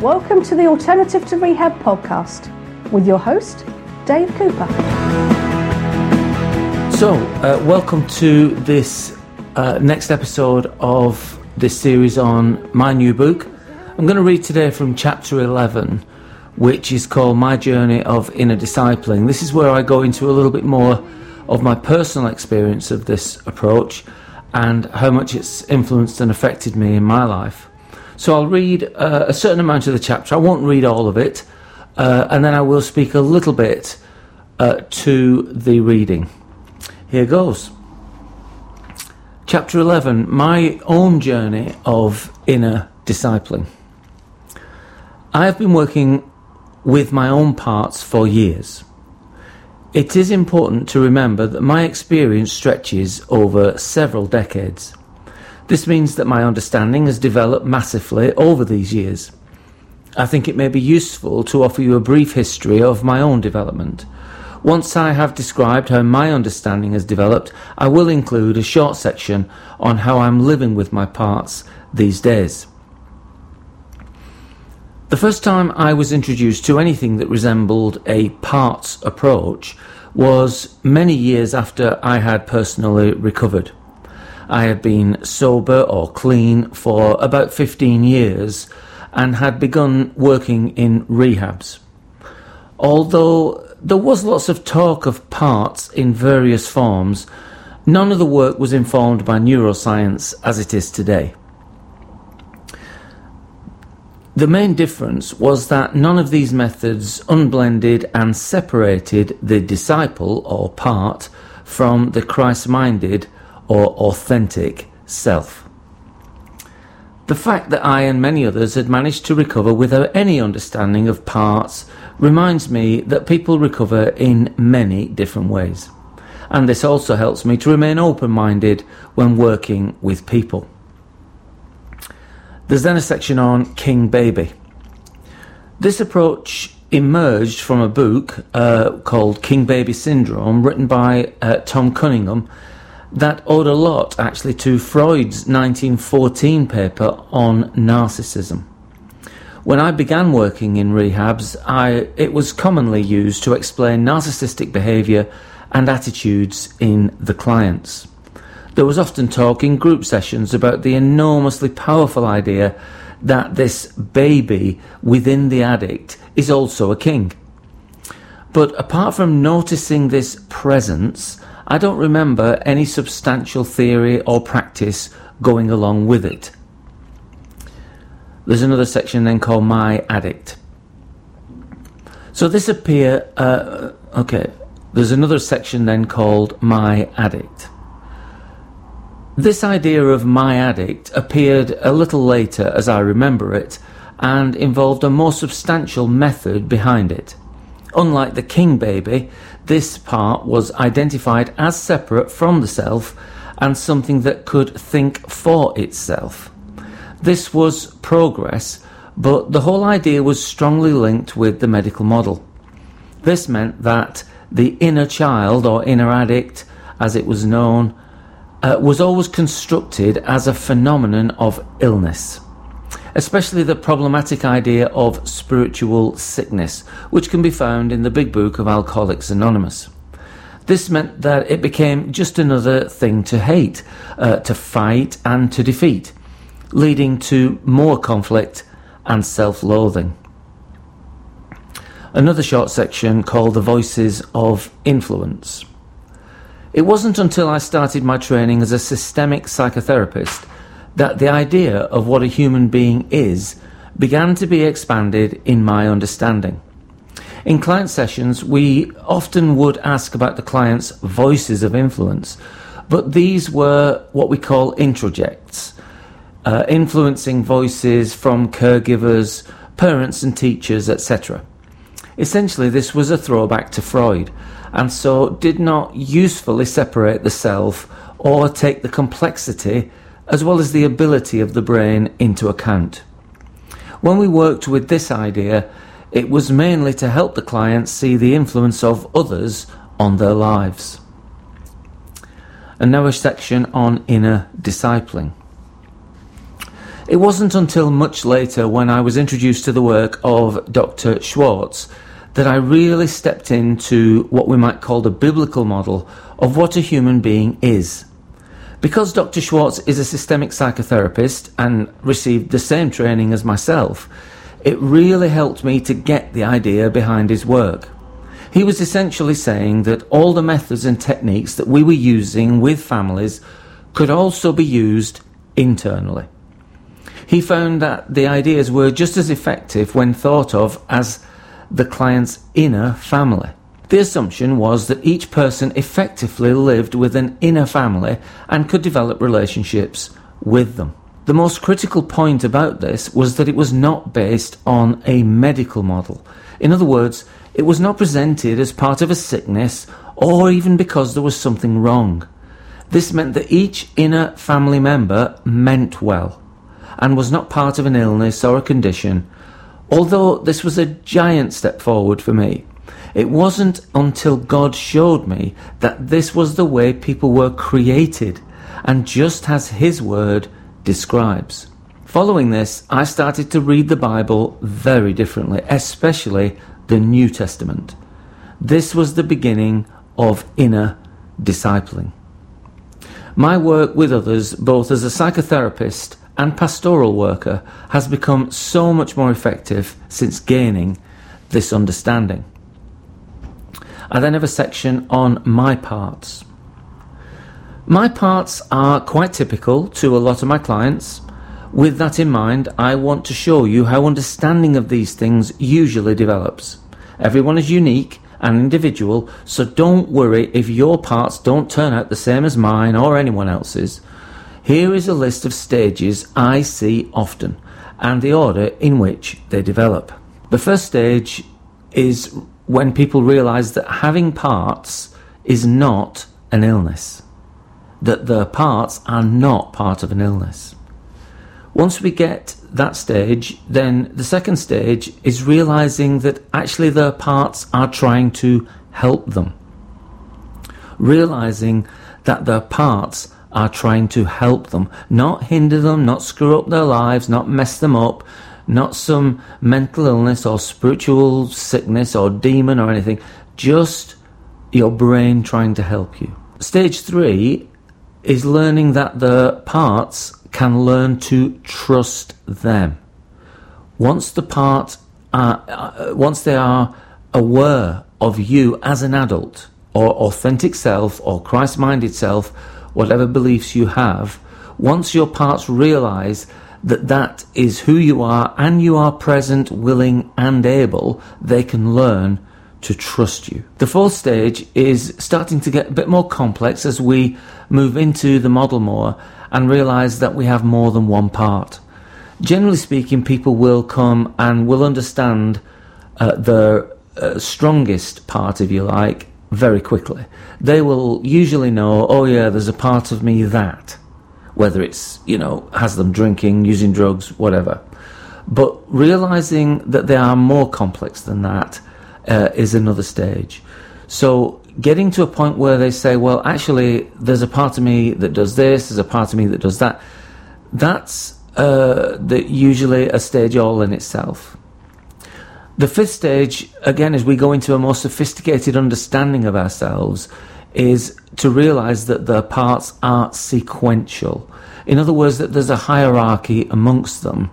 Welcome to the Alternative to Rehab podcast with your host, Dave Cooper. So, uh, welcome to this uh, next episode of this series on my new book. I'm going to read today from chapter 11, which is called My Journey of Inner Discipling. This is where I go into a little bit more of my personal experience of this approach and how much it's influenced and affected me in my life. So I'll read uh, a certain amount of the chapter. I won't read all of it, uh, and then I will speak a little bit uh, to the reading. Here goes. Chapter 11 My own journey of inner discipling. I have been working with my own parts for years. It is important to remember that my experience stretches over several decades. This means that my understanding has developed massively over these years. I think it may be useful to offer you a brief history of my own development. Once I have described how my understanding has developed, I will include a short section on how I'm living with my parts these days. The first time I was introduced to anything that resembled a parts approach was many years after I had personally recovered. I had been sober or clean for about 15 years and had begun working in rehabs. Although there was lots of talk of parts in various forms, none of the work was informed by neuroscience as it is today. The main difference was that none of these methods unblended and separated the disciple or part from the Christ minded or authentic self. The fact that I and many others had managed to recover without any understanding of parts reminds me that people recover in many different ways. And this also helps me to remain open minded when working with people. There's then a section on King Baby. This approach emerged from a book uh, called King Baby Syndrome, written by uh, Tom Cunningham that owed a lot actually to Freud's 1914 paper on narcissism. When I began working in rehabs, I, it was commonly used to explain narcissistic behaviour and attitudes in the clients. There was often talk in group sessions about the enormously powerful idea that this baby within the addict is also a king. But apart from noticing this presence, I don't remember any substantial theory or practice going along with it. There's another section then called My Addict. So this appear, uh, okay, there's another section then called My Addict. This idea of My Addict appeared a little later as I remember it and involved a more substantial method behind it. Unlike the king baby, this part was identified as separate from the self and something that could think for itself. This was progress, but the whole idea was strongly linked with the medical model. This meant that the inner child, or inner addict, as it was known, uh, was always constructed as a phenomenon of illness especially the problematic idea of spiritual sickness, which can be found in the big book of Alcoholics Anonymous. This meant that it became just another thing to hate, uh, to fight, and to defeat, leading to more conflict and self loathing. Another short section called The Voices of Influence. It wasn't until I started my training as a systemic psychotherapist that the idea of what a human being is began to be expanded in my understanding. In client sessions, we often would ask about the client's voices of influence, but these were what we call introjects, uh, influencing voices from caregivers, parents, and teachers, etc. Essentially, this was a throwback to Freud, and so did not usefully separate the self or take the complexity as well as the ability of the brain into account. When we worked with this idea, it was mainly to help the clients see the influence of others on their lives. And now a section on inner discipling. It wasn't until much later when I was introduced to the work of Dr. Schwartz that I really stepped into what we might call the biblical model of what a human being is. Because Dr. Schwartz is a systemic psychotherapist and received the same training as myself, it really helped me to get the idea behind his work. He was essentially saying that all the methods and techniques that we were using with families could also be used internally. He found that the ideas were just as effective when thought of as the client's inner family. The assumption was that each person effectively lived with an inner family and could develop relationships with them. The most critical point about this was that it was not based on a medical model. In other words, it was not presented as part of a sickness or even because there was something wrong. This meant that each inner family member meant well and was not part of an illness or a condition. Although this was a giant step forward for me, it wasn't until God showed me that this was the way people were created, and just as His Word describes. Following this, I started to read the Bible very differently, especially the New Testament. This was the beginning of inner discipling. My work with others, both as a psychotherapist and pastoral worker has become so much more effective since gaining this understanding. I then have a section on my parts. My parts are quite typical to a lot of my clients. With that in mind, I want to show you how understanding of these things usually develops. Everyone is unique and individual, so don't worry if your parts don't turn out the same as mine or anyone else's. Here is a list of stages I see often and the order in which they develop. The first stage is when people realize that having parts is not an illness, that their parts are not part of an illness. Once we get that stage, then the second stage is realizing that actually their parts are trying to help them. Realizing that their parts are trying to help them, not hinder them, not screw up their lives, not mess them up, not some mental illness or spiritual sickness or demon or anything, just your brain trying to help you. Stage three is learning that the parts can learn to trust them. Once the parts are, uh, once they are aware of you as an adult or authentic self or Christ-minded self, whatever beliefs you have, once your parts realize that that is who you are and you are present, willing, and able, they can learn to trust you. The fourth stage is starting to get a bit more complex as we move into the model more and realize that we have more than one part. Generally speaking, people will come and will understand uh, the uh, strongest part, if you like, very quickly. They will usually know, oh yeah, there's a part of me that, whether it's, you know, has them drinking, using drugs, whatever. But realizing that they are more complex than that uh, is another stage. So getting to a point where they say, well, actually, there's a part of me that does this, there's a part of me that does that, that's uh, the, usually a stage all in itself. The fifth stage, again, as we go into a more sophisticated understanding of ourselves, is to realize that the parts are sequential. In other words, that there's a hierarchy amongst them,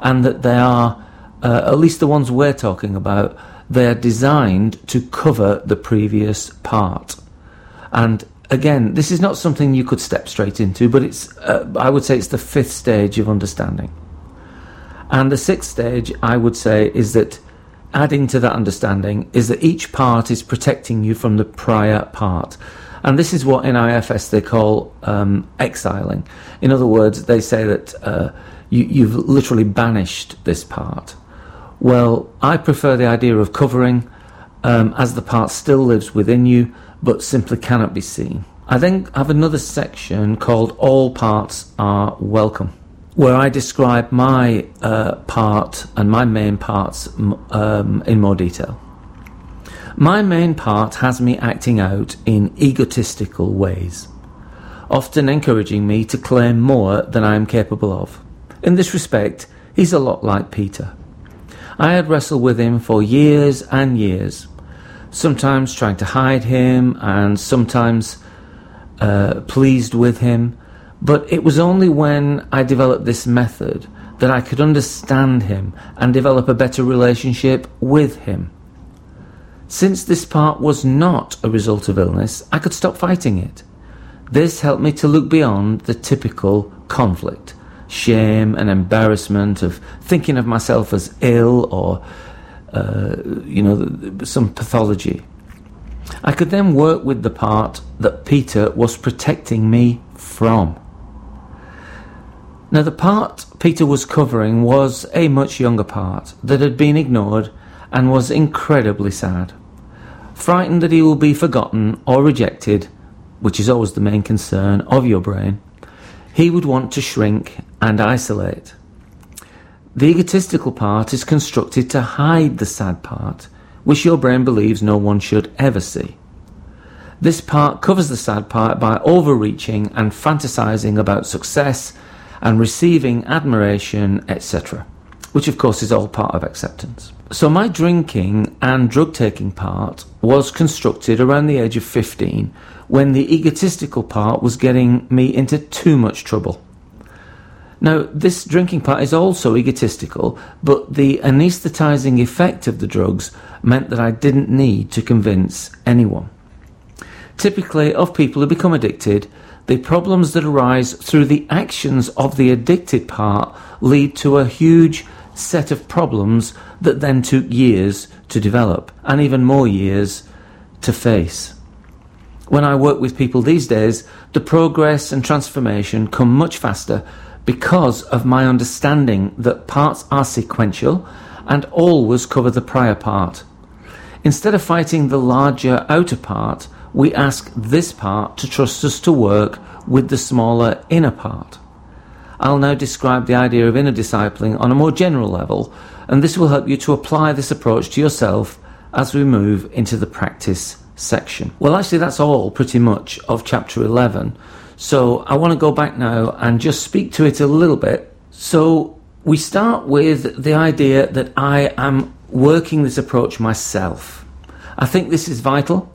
and that they are, uh, at least the ones we're talking about, they're designed to cover the previous part. And again, this is not something you could step straight into, but it's, uh, I would say it's the fifth stage of understanding. And the sixth stage, I would say, is that adding to that understanding is that each part is protecting you from the prior part. And this is what in IFS they call um, exiling. In other words, they say that uh, you, you've literally banished this part. Well, I prefer the idea of covering, um, as the part still lives within you, but simply cannot be seen. I then have another section called All Parts Are Welcome where I describe my uh, part and my main parts um, in more detail. My main part has me acting out in egotistical ways, often encouraging me to claim more than I am capable of. In this respect, he's a lot like Peter. I had wrestled with him for years and years, sometimes trying to hide him and sometimes uh, pleased with him. But it was only when I developed this method that I could understand him and develop a better relationship with him. Since this part was not a result of illness, I could stop fighting it. This helped me to look beyond the typical conflict, shame and embarrassment of thinking of myself as ill or, uh, you know, some pathology. I could then work with the part that Peter was protecting me from. Now, the part Peter was covering was a much younger part that had been ignored and was incredibly sad frightened that he will be forgotten or rejected, which is always the main concern of your brain, he would want to shrink and isolate. The egotistical part is constructed to hide the sad part, which your brain believes no one should ever see. This part covers the sad part by overreaching and fantasizing about success and receiving admiration, etc., which of course is all part of acceptance. So, my drinking and drug taking part was constructed around the age of 15 when the egotistical part was getting me into too much trouble. Now, this drinking part is also egotistical, but the anaesthetizing effect of the drugs meant that I didn't need to convince anyone. Typically, of people who become addicted, the problems that arise through the actions of the addicted part lead to a huge set of problems that then took years to develop and even more years to face. When I work with people these days, the progress and transformation come much faster because of my understanding that parts are sequential and always cover the prior part. Instead of fighting the larger outer part, we ask this part to trust us to work with the smaller inner part. I'll now describe the idea of inner discipling on a more general level, and this will help you to apply this approach to yourself as we move into the practice section. Well, actually, that's all pretty much of chapter 11. So I want to go back now and just speak to it a little bit. So we start with the idea that I am working this approach myself. I think this is vital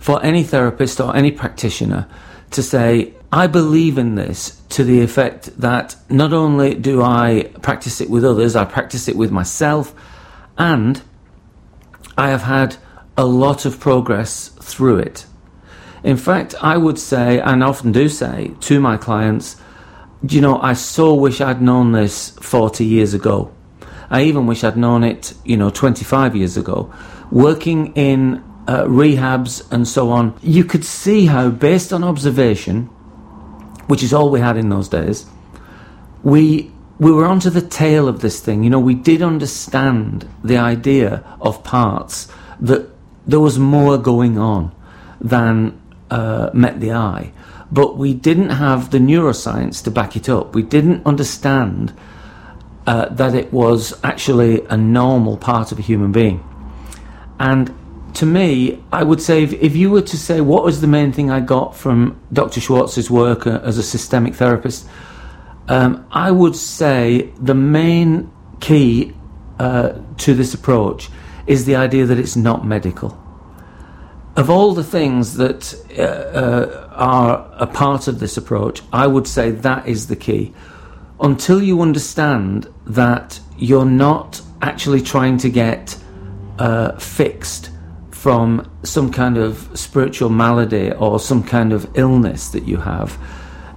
for any therapist or any practitioner to say, I believe in this to the effect that not only do I practice it with others, I practice it with myself, and I have had a lot of progress through it. In fact, I would say, and often do say to my clients, you know, I so wish I'd known this 40 years ago. I even wish I'd known it, you know, 25 years ago. Working in uh, rehabs and so on, you could see how, based on observation, which is all we had in those days, we we were onto the tail of this thing. You know, we did understand the idea of parts that there was more going on than uh, met the eye, but we didn't have the neuroscience to back it up. We didn't understand uh, that it was actually a normal part of a human being. And to me, I would say if, if, you were to say what was the main thing I got from Dr. Schwartz's work uh, as a systemic therapist, um, I would say the main key uh, to this approach is the idea that it's not medical. Of all the things that uh, uh are a part of this approach, I would say that is the key. Until you understand that you're not actually trying to get uh, fixed from some kind of spiritual malady or some kind of illness that you have,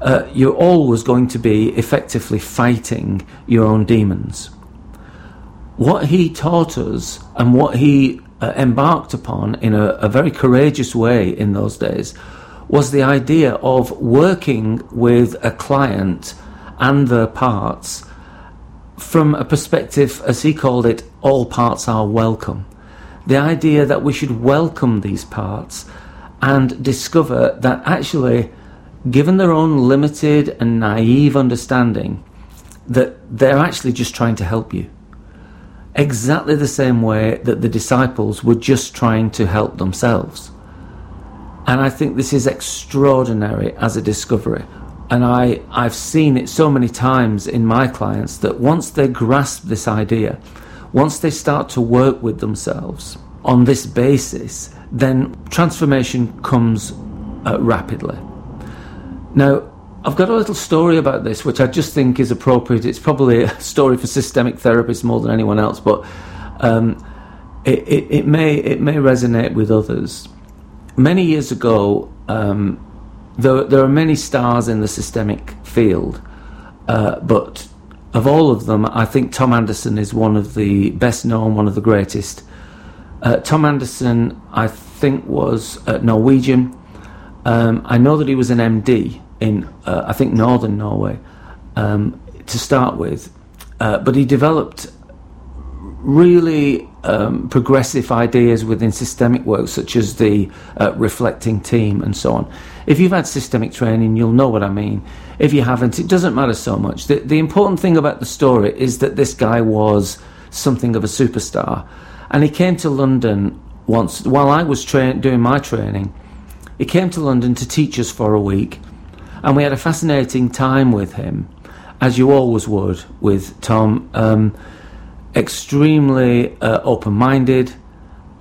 uh, you're always going to be effectively fighting your own demons. What he taught us and what he uh, embarked upon in a, a very courageous way in those days was the idea of working with a client and their parts from a perspective, as he called it, all parts are welcome the idea that we should welcome these parts and discover that actually, given their own limited and naive understanding, that they're actually just trying to help you. Exactly the same way that the disciples were just trying to help themselves. And I think this is extraordinary as a discovery. and I, I've seen it so many times in my clients that once they grasp this idea, once they start to work with themselves on this basis, then transformation comes uh, rapidly. Now, I've got a little story about this, which I just think is appropriate. It's probably a story for systemic therapists more than anyone else, but um, it, it, it, may it may resonate with others. Many years ago, um, there, there are many stars in the systemic field, uh, but of all of them, I think Tom Andersen is one of the best known, one of the greatest. Uh, Tom Andersen, I think, was uh, Norwegian. Um, I know that he was an MD in, uh, I think, northern Norway um, to start with, uh, but he developed really um, progressive ideas within systemic work, such as the uh, reflecting team and so on. If you've had systemic training, you'll know what I mean. If you haven't, it doesn't matter so much. The, the important thing about the story is that this guy was something of a superstar. And he came to London once, while I was tra- doing my training, he came to London to teach us for a week. And we had a fascinating time with him, as you always would with Tom. Um, extremely uh, open minded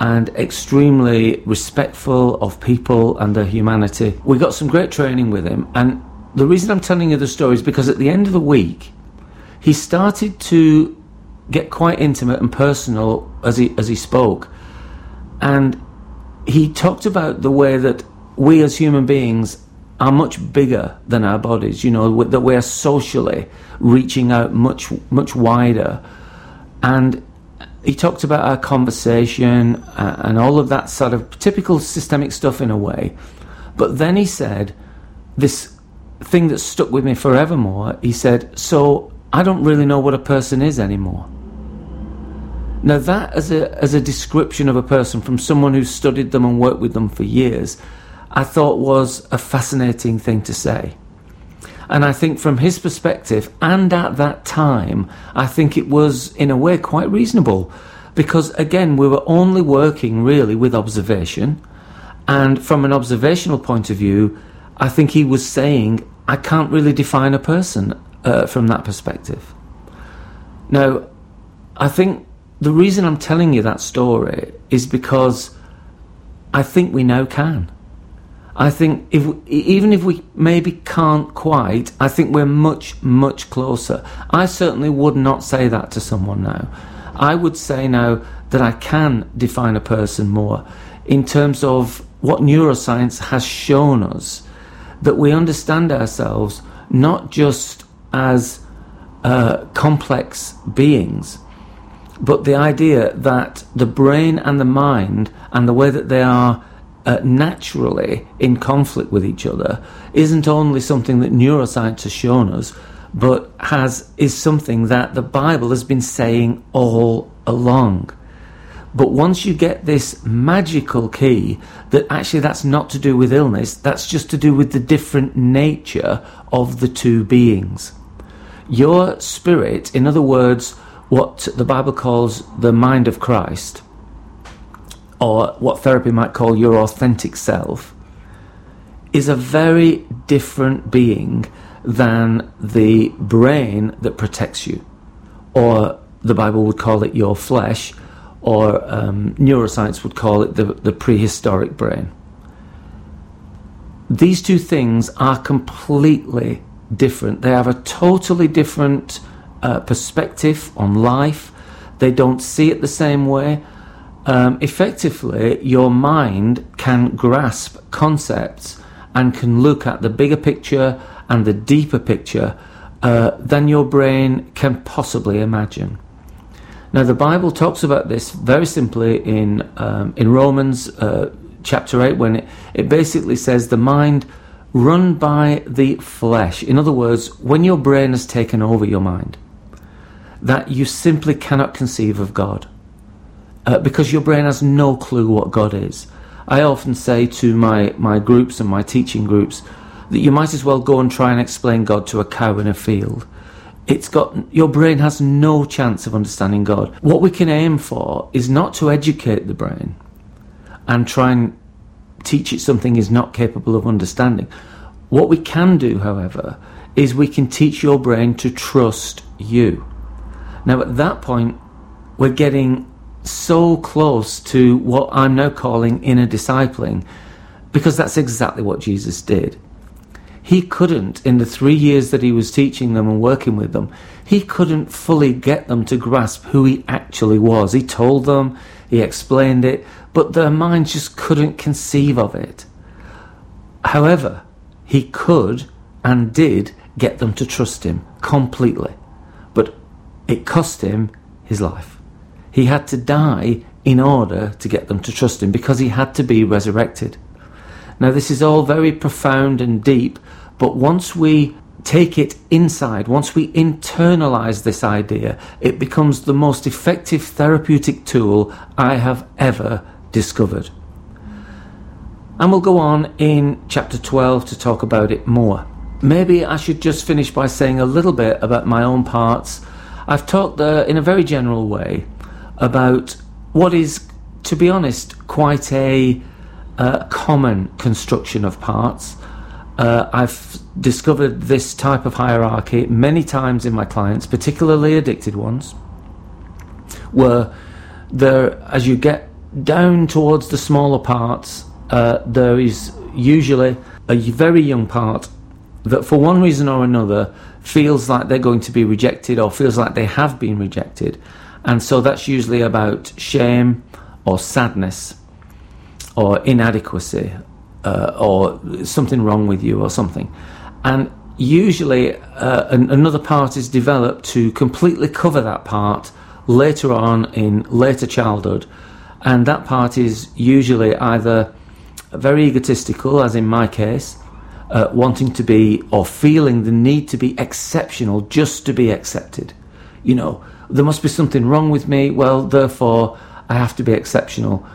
and extremely respectful of people and their humanity. We got some great training with him, and the reason I'm telling you the story is because at the end of the week, he started to get quite intimate and personal as he as he spoke, and he talked about the way that we as human beings are much bigger than our bodies. You know that we are socially reaching out much much wider and he talked about our conversation uh, and all of that sort of typical systemic stuff in a way. But then he said this thing that stuck with me forevermore. He said, So I don't really know what a person is anymore. Now, that as a, as a description of a person from someone who studied them and worked with them for years, I thought was a fascinating thing to say. And I think from his perspective, and at that time, I think it was in a way quite reasonable. Because again, we were only working really with observation. And from an observational point of view, I think he was saying, I can't really define a person uh, from that perspective. Now, I think the reason I'm telling you that story is because I think we now can. I think if even if we maybe can't quite, I think we're much much closer. I certainly would not say that to someone now. I would say now that I can define a person more in terms of what neuroscience has shown us that we understand ourselves not just as uh, complex beings, but the idea that the brain and the mind and the way that they are uh, naturally in conflict with each other isn't only something that neuroscience has shown us, but has is something that the Bible has been saying all along. But once you get this magical key that actually that's not to do with illness, that's just to do with the different nature of the two beings. Your spirit, in other words, what the Bible calls the mind of Christ, or what therapy might call your authentic self, is a very different being than the brain that protects you. Or the Bible would call it your flesh, or um, neuroscience would call it the, the prehistoric brain. These two things are completely different. They have a totally different uh, perspective on life. They don't see it the same way um, effectively your mind can grasp concepts and can look at the bigger picture and the deeper picture uh, than your brain can possibly imagine. Now, the Bible talks about this very simply in um, in Romans uh, chapter eight, when it, it basically says the mind run by the flesh. In other words, when your brain has taken over your mind, that you simply cannot conceive of God uh, because your brain has no clue what God is. I often say to my, my groups and my teaching groups that you might as well go and try and explain God to a cow in a field. It's got your brain has no chance of understanding God. What we can aim for is not to educate the brain and try and teach it something it's not capable of understanding. What we can do, however, is we can teach your brain to trust you. Now, at that point, we're getting so close to what I'm now calling inner discipling, because that's exactly what Jesus did. He couldn't, in the three years that he was teaching them and working with them, he couldn't fully get them to grasp who he actually was. He told them, he explained it, but their minds just couldn't conceive of it. However, he could and did get them to trust him completely. But it cost him his life. He had to die in order to get them to trust him because he had to be resurrected. Now, this is all very profound and deep, but once we take it inside, once we internalize this idea, it becomes the most effective therapeutic tool I have ever discovered. And we'll go on in chapter 12 to talk about it more. Maybe I should just finish by saying a little bit about my own parts. I've talked there in a very general way about what is, to be honest, quite a uh, common construction of parts. Uh, I've discovered this type of hierarchy many times in my clients, particularly addicted ones, where there, as you get down towards the smaller parts, uh, there is usually a very young part that for one reason or another feels like they're going to be rejected or feels like they have been rejected. And so that's usually about shame or sadness or inadequacy uh, or something wrong with you or something. And usually uh, an, another part is developed to completely cover that part later on in later childhood. And that part is usually either very egotistical, as in my case, uh, wanting to be or feeling the need to be exceptional just to be accepted. You know, there must be something wrong with me, well, therefore, I have to be exceptional.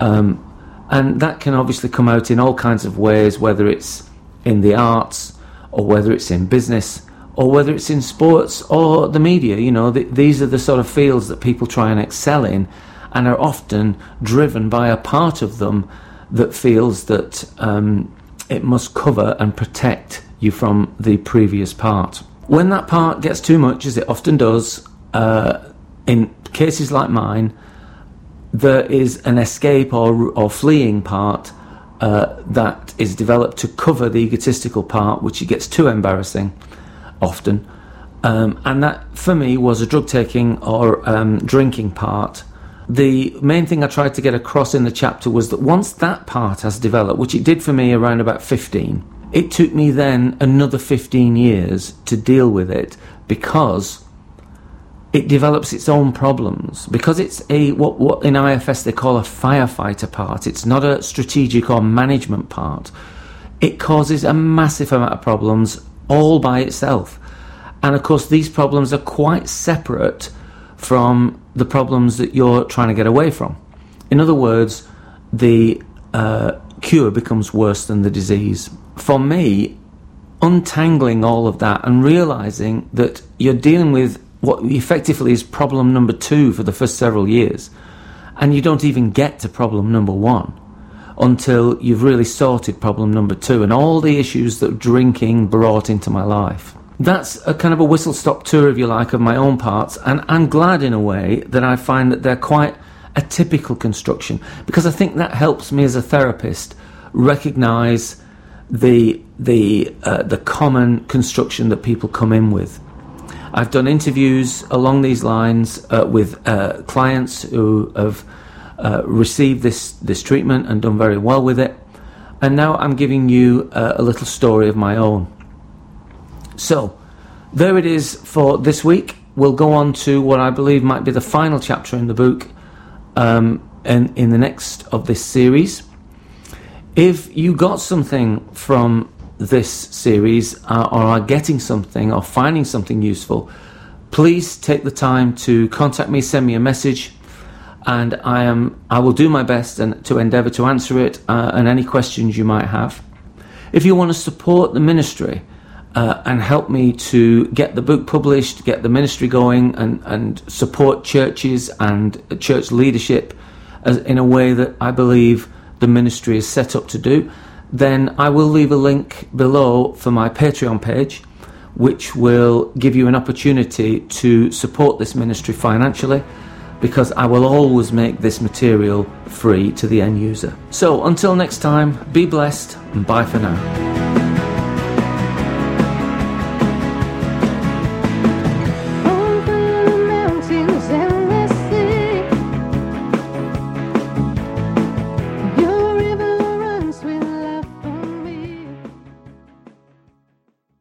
Um, and that can obviously come out in all kinds of ways, whether it's in the arts, or whether it's in business, or whether it's in sports or the media. You know, th- these are the sort of fields that people try and excel in and are often driven by a part of them that feels that um, it must cover and protect you from the previous part. When that part gets too much, as it often does, uh, in cases like mine, there is an escape or, or fleeing part uh, that is developed to cover the egotistical part, which it gets too embarrassing often. Um, and that, for me, was a drug taking or um, drinking part the main thing I tried to get across in the chapter was that once that part has developed, which it did for me around about 15, it took me then another 15 years to deal with it because it develops its own problems. Because it's a what, what in IFS they call a firefighter part, it's not a strategic or management part. It causes a massive amount of problems all by itself. And of course, these problems are quite separate from the problems that you're trying to get away from. In other words, the uh, cure becomes worse than the disease. For me, untangling all of that and realizing that you're dealing with what effectively is problem number two for the first several years, and you don't even get to problem number one until you've really sorted problem number two and all the issues that drinking brought into my life that's a kind of a whistle stop tour, if you like, of my own parts. And I'm glad in a way that I find that they're quite a typical construction because I think that helps me as a therapist recognize the the uh, the common construction that people come in with. I've done interviews along these lines uh, with uh, clients who have uh, received this this treatment and done very well with it, and now I'm giving you uh, a little story of my own. So, there it is for this week. We'll go on to what I believe might be the final chapter in the book um, and in the next of this series. If you got something from this series uh, or are getting something or finding something useful, please take the time to contact me, send me a message, and I am I will do my best and to endeavour to answer it uh, and any questions you might have. If you want to support the ministry, uh, and help me to get the book published, get the ministry going, and, and support churches and church leadership as, in a way that I believe the ministry is set up to do, then I will leave a link below for my Patreon page, which will give you an opportunity to support this ministry financially because I will always make this material free to the end user. So until next time, be blessed and bye for now.